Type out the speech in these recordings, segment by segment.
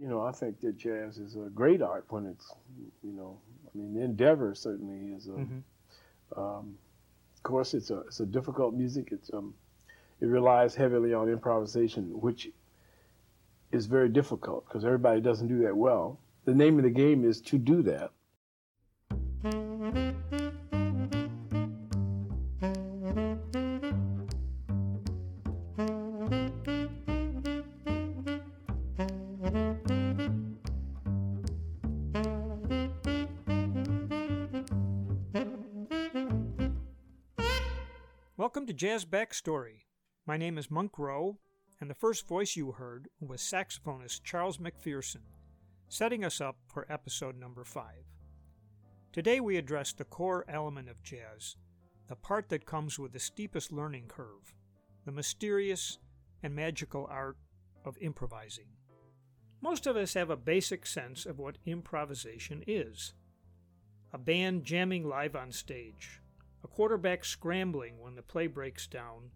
You know, I think that jazz is a great art when it's, you know, I mean, the endeavor certainly is a, mm-hmm. um, of course, it's a, it's a difficult music. It's, um, it relies heavily on improvisation, which is very difficult because everybody doesn't do that well. The name of the game is to do that. Jazz Backstory. My name is Monk Rowe, and the first voice you heard was saxophonist Charles McPherson, setting us up for episode number 5. Today we address the core element of jazz, the part that comes with the steepest learning curve, the mysterious and magical art of improvising. Most of us have a basic sense of what improvisation is a band jamming live on stage, quarterback scrambling when the play breaks down,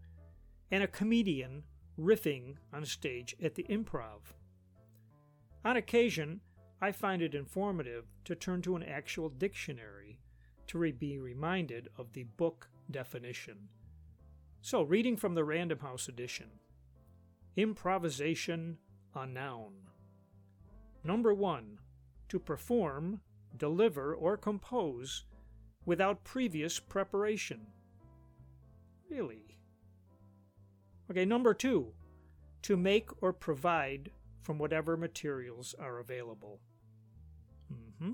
and a comedian riffing on stage at the improv. On occasion, I find it informative to turn to an actual dictionary to be reminded of the book definition. So, reading from the Random House edition Improvisation, a noun. Number one, to perform, deliver, or compose without previous preparation. Really? Okay, number two, to make or provide from whatever materials are available. Mm-hmm.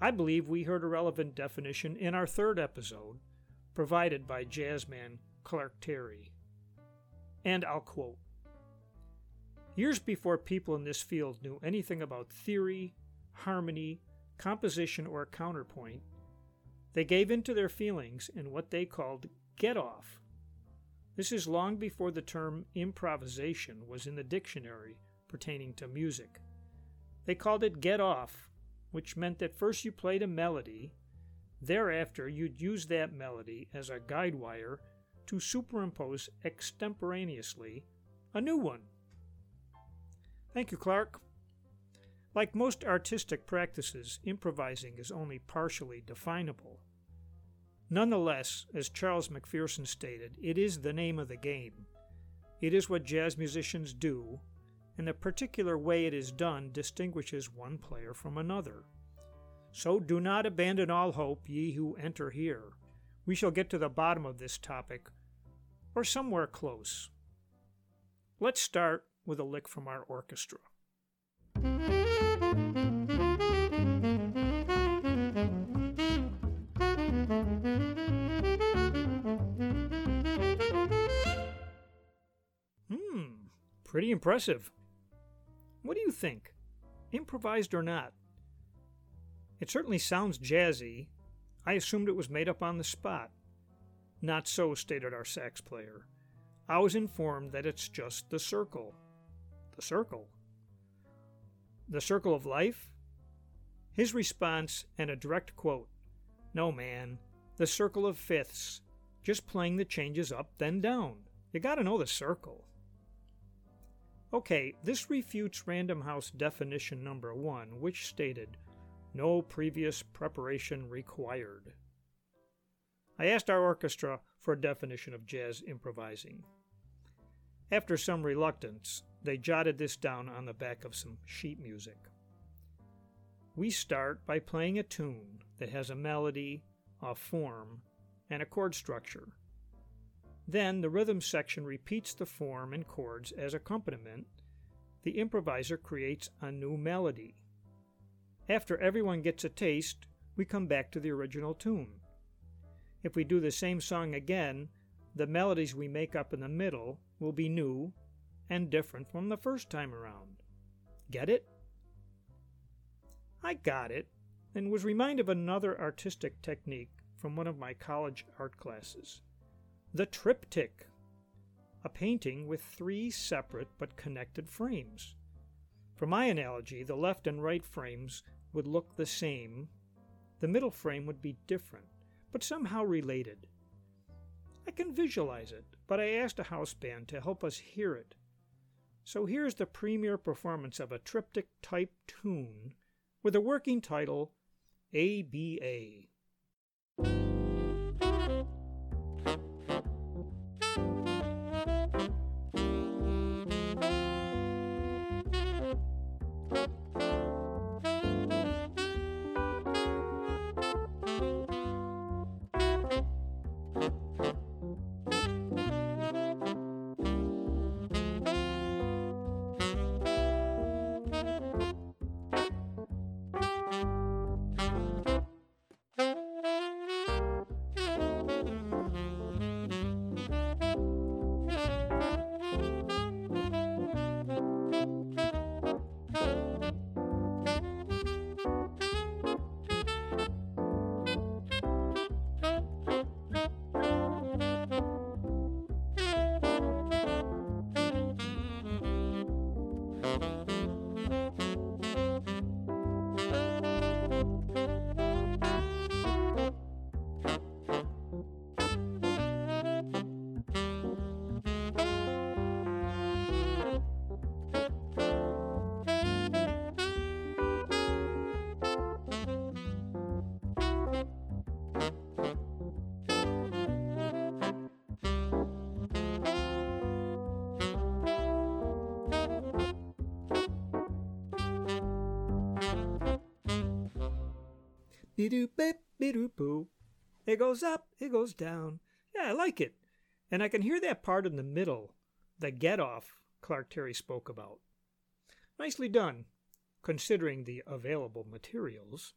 I believe we heard a relevant definition in our third episode, provided by jazzman Clark Terry. And I'll quote Years before people in this field knew anything about theory, harmony, composition, or counterpoint, they gave in to their feelings in what they called get off. This is long before the term improvisation was in the dictionary pertaining to music. They called it get off, which meant that first you played a melody, thereafter you'd use that melody as a guide wire to superimpose extemporaneously a new one. Thank you, Clark. Like most artistic practices, improvising is only partially definable. Nonetheless, as Charles McPherson stated, it is the name of the game. It is what jazz musicians do, and the particular way it is done distinguishes one player from another. So do not abandon all hope, ye who enter here. We shall get to the bottom of this topic, or somewhere close. Let's start with a lick from our orchestra. Pretty impressive. What do you think? Improvised or not? It certainly sounds jazzy. I assumed it was made up on the spot. Not so, stated our sax player. I was informed that it's just the circle. The circle? The circle of life? His response, and a direct quote No, man, the circle of fifths, just playing the changes up, then down. You gotta know the circle. Okay, this refutes Random House definition number one, which stated no previous preparation required. I asked our orchestra for a definition of jazz improvising. After some reluctance, they jotted this down on the back of some sheet music. We start by playing a tune that has a melody, a form, and a chord structure. Then the rhythm section repeats the form and chords as accompaniment. The improviser creates a new melody. After everyone gets a taste, we come back to the original tune. If we do the same song again, the melodies we make up in the middle will be new and different from the first time around. Get it? I got it, and was reminded of another artistic technique from one of my college art classes the triptych, a painting with three separate but connected frames. For my analogy, the left and right frames would look the same, the middle frame would be different, but somehow related. I can visualize it, but I asked a house band to help us hear it. So here's the premiere performance of a triptych type tune with a working title ABA. It goes up, it goes down. Yeah, I like it. And I can hear that part in the middle, the get off Clark Terry spoke about. Nicely done, considering the available materials.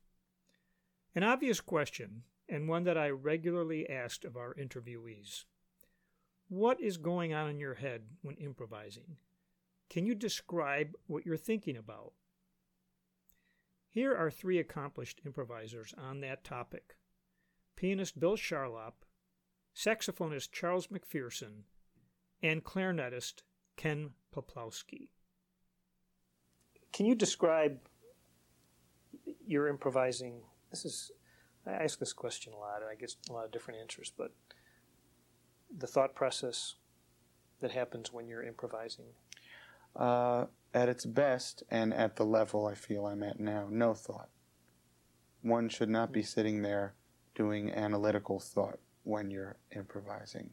An obvious question, and one that I regularly asked of our interviewees. What is going on in your head when improvising? Can you describe what you're thinking about? Here are three accomplished improvisers on that topic pianist Bill Charlap, saxophonist Charles McPherson, and clarinetist Ken Peplowski. Can you describe your improvising? This is, I ask this question a lot, and I get a lot of different answers, but the thought process that happens when you're improvising? Uh, at its best and at the level I feel I'm at now, no thought. One should not be sitting there doing analytical thought when you're improvising.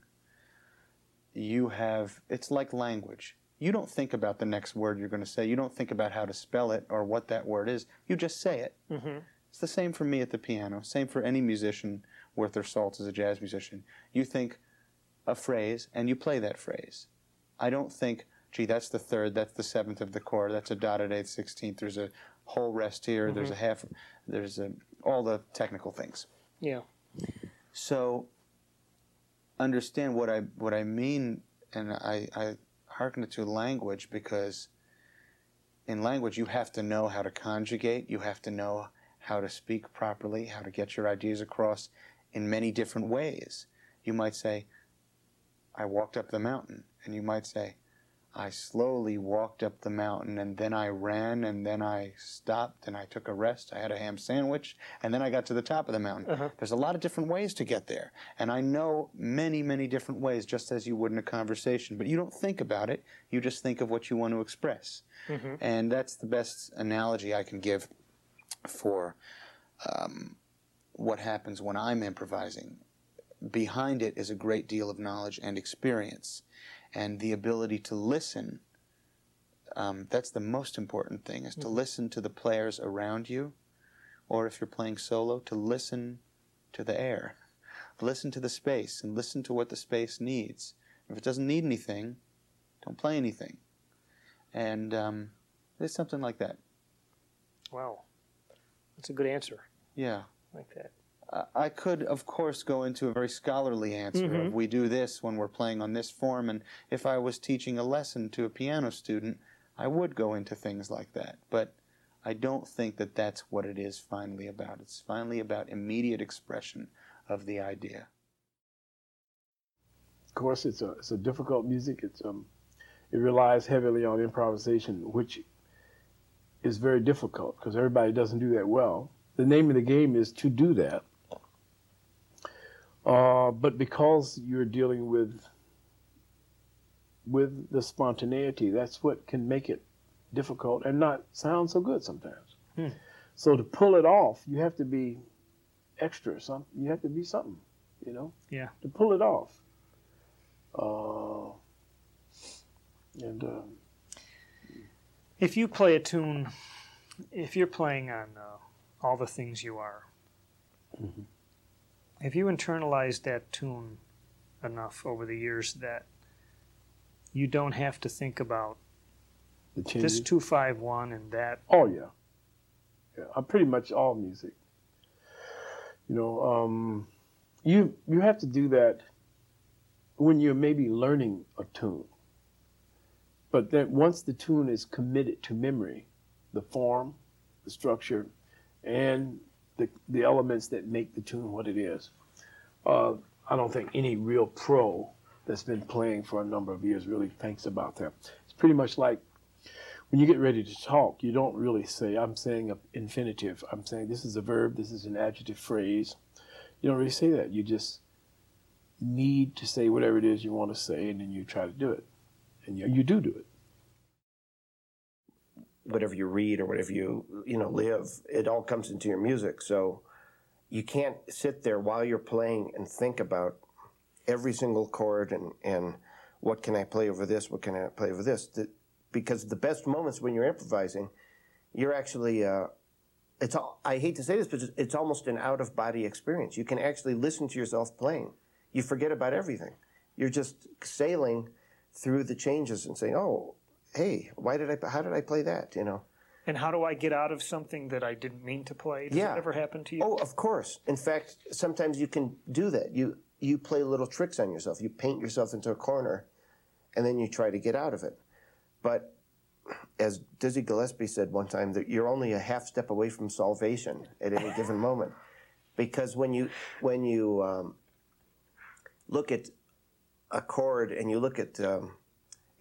You have, it's like language. You don't think about the next word you're going to say. You don't think about how to spell it or what that word is. You just say it. Mm-hmm. It's the same for me at the piano, same for any musician worth their salt as a jazz musician. You think a phrase and you play that phrase. I don't think, gee, that's the third, that's the seventh of the chord, that's a dotted eighth, sixteenth, there's a whole rest here, mm-hmm. there's a half, there's a, all the technical things. Yeah. So understand what I what I mean, and I, I hearken to language because in language you have to know how to conjugate, you have to know how to speak properly, how to get your ideas across in many different ways. You might say, I walked up the mountain, and you might say, I slowly walked up the mountain and then I ran and then I stopped and I took a rest. I had a ham sandwich and then I got to the top of the mountain. Uh-huh. There's a lot of different ways to get there. And I know many, many different ways, just as you would in a conversation. But you don't think about it, you just think of what you want to express. Mm-hmm. And that's the best analogy I can give for um, what happens when I'm improvising. Behind it is a great deal of knowledge and experience and the ability to listen. Um, that's the most important thing is to mm-hmm. listen to the players around you, or if you're playing solo, to listen to the air, listen to the space, and listen to what the space needs. If it doesn't need anything, don't play anything. And um, it's something like that. Wow, that's a good answer. Yeah, like that. I could, of course, go into a very scholarly answer mm-hmm. of we do this when we're playing on this form, and if I was teaching a lesson to a piano student, I would go into things like that. But I don't think that that's what it is finally about. It's finally about immediate expression of the idea. Of course, it's a it's a difficult music. It's um, it relies heavily on improvisation, which is very difficult because everybody doesn't do that well. The name of the game is to do that. Uh, but because you're dealing with with the spontaneity. That's what can make it difficult and not sound so good sometimes. Hmm. So to pull it off, you have to be extra. Some you have to be something, you know. Yeah. To pull it off. Uh, and uh, if you play a tune, if you're playing on uh, all the things you are, mm-hmm. If you internalized that tune enough over the years that you don't have to think about this 251 and that. Oh, yeah. Yeah, I'm pretty much all music. You know, um, you you have to do that when you're maybe learning a tune. But then once the tune is committed to memory, the form, the structure, and the, the elements that make the tune what it is, uh, I don't think any real pro that's been playing for a number of years really thinks about that. It's pretty much like when you get ready to talk, you don't really say, I'm saying an infinitive. I'm saying this is a verb, this is an adjective phrase. You don't really say that. You just need to say whatever it is you want to say, and then you try to do it. And you, you do do it. Whatever you read or whatever you, you know, live, it all comes into your music. So you can't sit there while you're playing and think about every single chord and, and what can I play over this, what can I play over this. The, because the best moments when you're improvising, you're actually, uh, it's all, I hate to say this, but it's almost an out of body experience. You can actually listen to yourself playing. You forget about everything. You're just sailing through the changes and saying, oh, hey, why did I, how did I play that, you know? And how do I get out of something that I didn't mean to play? Does yeah. that ever happen to you? Oh, of course. In fact, sometimes you can do that. You you play little tricks on yourself. You paint yourself into a corner, and then you try to get out of it. But as Dizzy Gillespie said one time, that you're only a half step away from salvation at any given moment, because when you when you um, look at a chord and you look at um,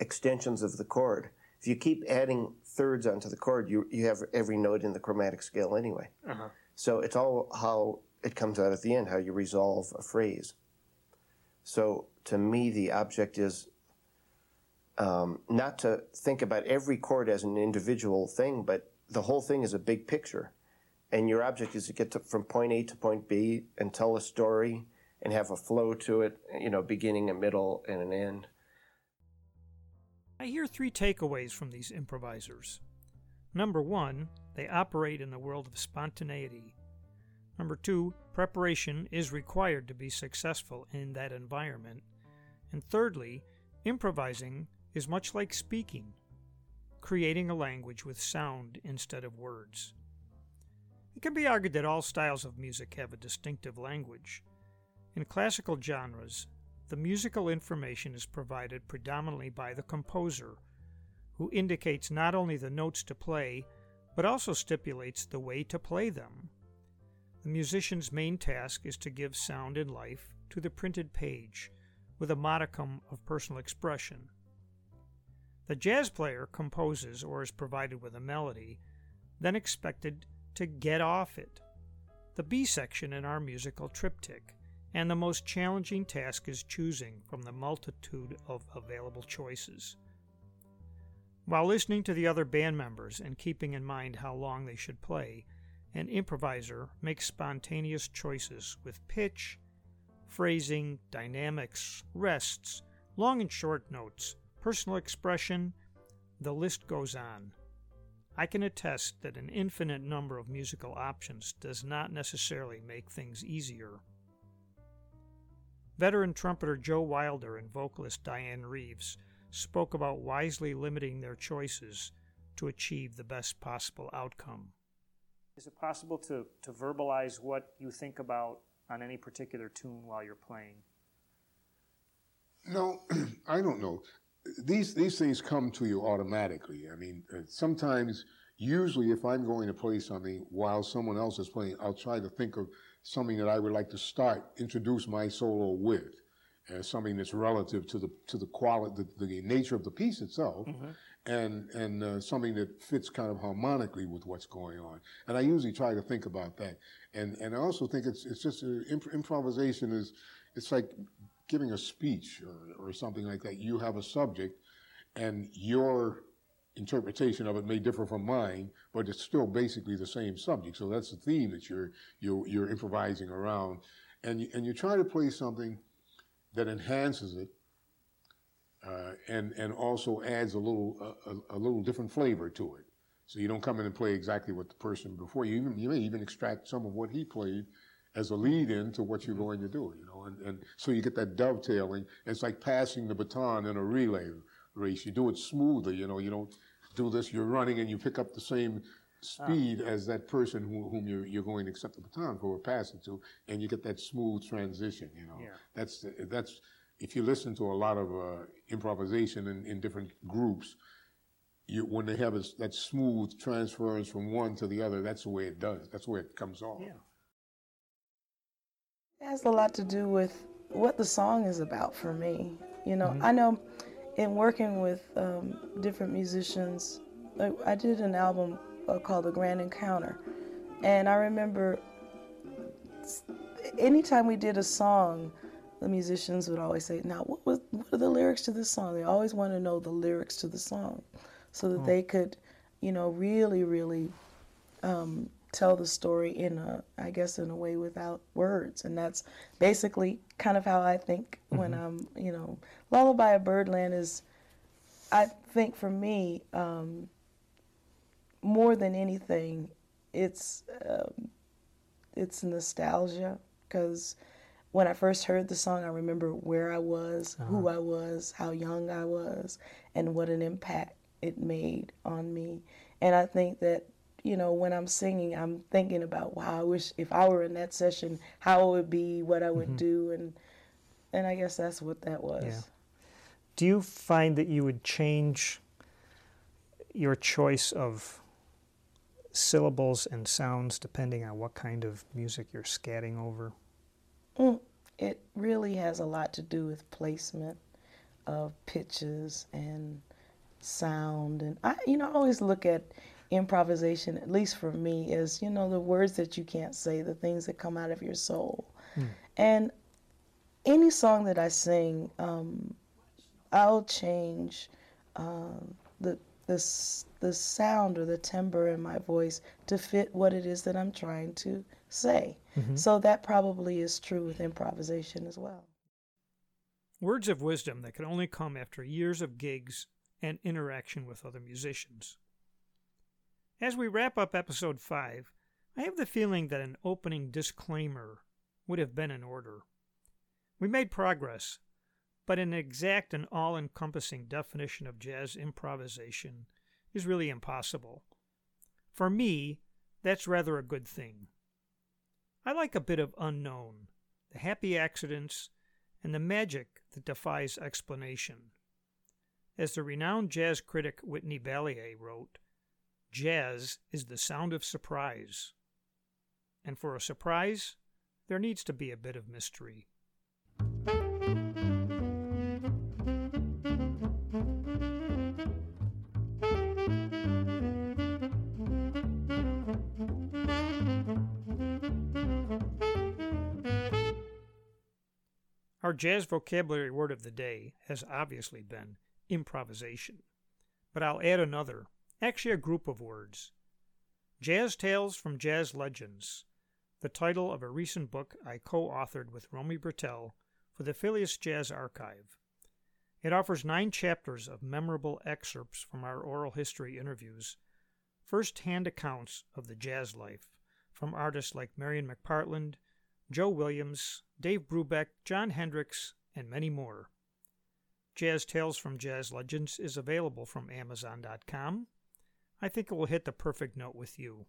extensions of the chord, if you keep adding thirds onto the chord, you, you have every note in the chromatic scale anyway. Uh-huh. So it's all how it comes out at the end, how you resolve a phrase. So to me, the object is um, not to think about every chord as an individual thing, but the whole thing is a big picture. And your object is to get to, from point A to point B and tell a story and have a flow to it, you know, beginning, a middle, and an end. I hear three takeaways from these improvisers. Number one, they operate in the world of spontaneity. Number two, preparation is required to be successful in that environment. And thirdly, improvising is much like speaking, creating a language with sound instead of words. It can be argued that all styles of music have a distinctive language. In classical genres, the musical information is provided predominantly by the composer, who indicates not only the notes to play, but also stipulates the way to play them. The musician's main task is to give sound and life to the printed page, with a modicum of personal expression. The jazz player composes or is provided with a melody, then expected to get off it. The B section in our musical triptych and the most challenging task is choosing from the multitude of available choices. While listening to the other band members and keeping in mind how long they should play, an improviser makes spontaneous choices with pitch, phrasing, dynamics, rests, long and short notes, personal expression, the list goes on. I can attest that an infinite number of musical options does not necessarily make things easier. Veteran trumpeter Joe Wilder and vocalist Dianne Reeves spoke about wisely limiting their choices to achieve the best possible outcome. Is it possible to, to verbalize what you think about on any particular tune while you're playing? No, I don't know. These these things come to you automatically. I mean, uh, sometimes, usually, if I'm going to play something while someone else is playing, I'll try to think of something that I would like to start, introduce my solo with, as something that's relative to the to the quality, the, the nature of the piece itself, mm-hmm. and and uh, something that fits kind of harmonically with what's going on. And I usually try to think about that. And and I also think it's it's just uh, imp- improvisation is it's like giving a speech or, or something like that. You have a subject, and your interpretation of it may differ from mine, but it's still basically the same subject. So that's the theme that you're you're, you're improvising around, and you, and you try to play something that enhances it, uh, and and also adds a little a, a, little different flavor to it. So you don't come in and play exactly what the person before you. Even, you may even extract some of what he played as a lead-in to what you're going to do. You know, and, and so you get that dovetailing. It's like passing the baton in a relay race. You do it smoothly. You know, you don't do this. You're running and you pick up the same speed ah. as that person who, whom you're, you're going to accept the baton for or pass it to, and you get that smooth transition. You know, yeah. that's that's if you listen to a lot of uh, improvisation in, in different groups. You, when they have a, that smooth transference from one to the other, that's the way it does. That's the way it comes off. Yeah. It has a lot to do with what the song is about for me. You know, mm-hmm. I know in working with um, different musicians, I, I, did an album uh, called The Grand Encounter. And I remember anytime we did a song, the musicians would always say, Now, what, was, what are the lyrics to this song? They always want to know the lyrics to the song so that oh. they could, you know, really, really um, tell the story in a, I guess, in a way without words. And that's basically kind of how I think mm-hmm. when I'm, you know, Lullaby of Birdland is, I think for me, um, more than anything, it's um, it's nostalgia because when I first heard the song, I remember where I was, uh-huh. who I was, how young I was, and what an impact it made on me. And I think that you know, when I'm singing, I'm thinking about, wow, I wish if I were in that session, how it would be, what I would mm-hmm. do, and and I guess that's what that was. Yeah. Do you find that you would change your choice of syllables and sounds depending on what kind of music you're scatting over? Mm, it really has a lot to do with placement of pitches and sound, and I, you know, I always look at improvisation, at least for me, is, you know, the words that you can't say, the things that come out of your soul. Mm. And any song that I sing, um, I'll change uh, the, the, the sound or the timbre in my voice to fit what it is that I'm trying to say. Mm-hmm. So that probably is true with improvisation as well. Words of wisdom that can only come after years of gigs and interaction with other musicians. As we wrap up episode 5, I have the feeling that an opening disclaimer would have been in order. We made progress, but an exact and all encompassing definition of jazz improvisation is really impossible. For me, that's rather a good thing. I like a bit of unknown, the happy accidents, and the magic that defies explanation. As the renowned jazz critic Whitney Balliett wrote, Jazz is the sound of surprise. And for a surprise, there needs to be a bit of mystery. Our jazz vocabulary word of the day has obviously been improvisation, but I'll add another actually a group of words. Jazz Tales from Jazz Legends, the title of a recent book I co authored with Romy Britell for the Fillius Jazz Archive. It offers nine chapters of memorable excerpts from our oral history interviews, first hand accounts of the jazz life from artists like Marian McPartland, Joe Williams, Dave Brubeck, Jon Hendricks, and many more. Jazz Tales from Jazz Legends is available from Amazon.com I think it will hit the perfect note with you.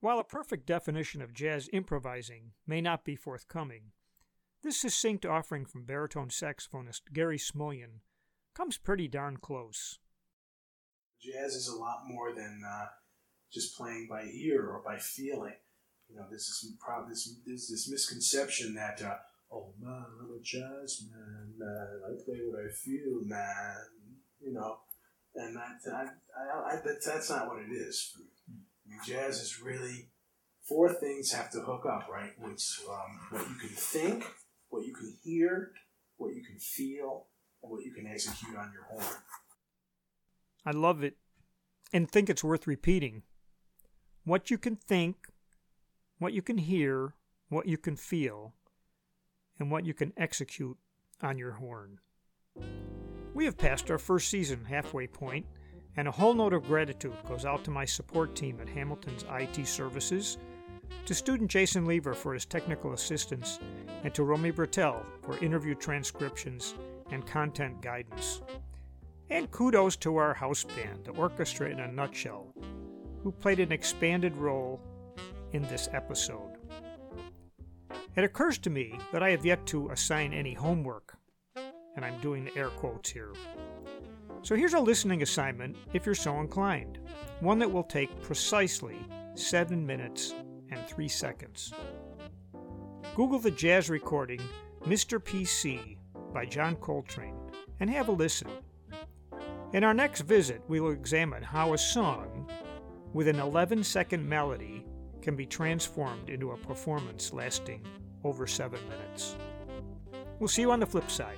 While a perfect definition of jazz improvising may not be forthcoming, this succinct offering from baritone saxophonist Gary Smulyan comes pretty darn close. Jazz is a lot more than uh, just playing by ear or by feeling. You know, this is probably this, this, this misconception that, uh, oh man, I'm a jazz man, man, I play what I feel, man. You know, and that, I, I, I, that's, that's not what it is. I mean, jazz is really four things have to hook up, right? Which um, what you can think, what you can hear, what you can feel, and what you can execute on your horn. I love it and think it's worth repeating. What you can think, what you can hear, what you can feel, and what you can execute on your horn. We have passed our first season halfway point, and a whole note of gratitude goes out to my support team at Hamilton's IT Services, to student Jason Lever for his technical assistance, and to Romy Britell for interview transcriptions and content guidance. And kudos to our house band, the orchestra in a nutshell, who played an expanded role in this episode. It occurs to me that I have yet to assign any homework, and I'm doing air quotes here. So here's a listening assignment if you're so inclined, one that will take precisely 7 minutes and 3 seconds. Google the jazz recording Mr. PC by John Coltrane and have a listen. In our next visit, we will examine how a song with an 11 second melody can be transformed into a performance lasting over seven minutes. We'll see you on the flip side.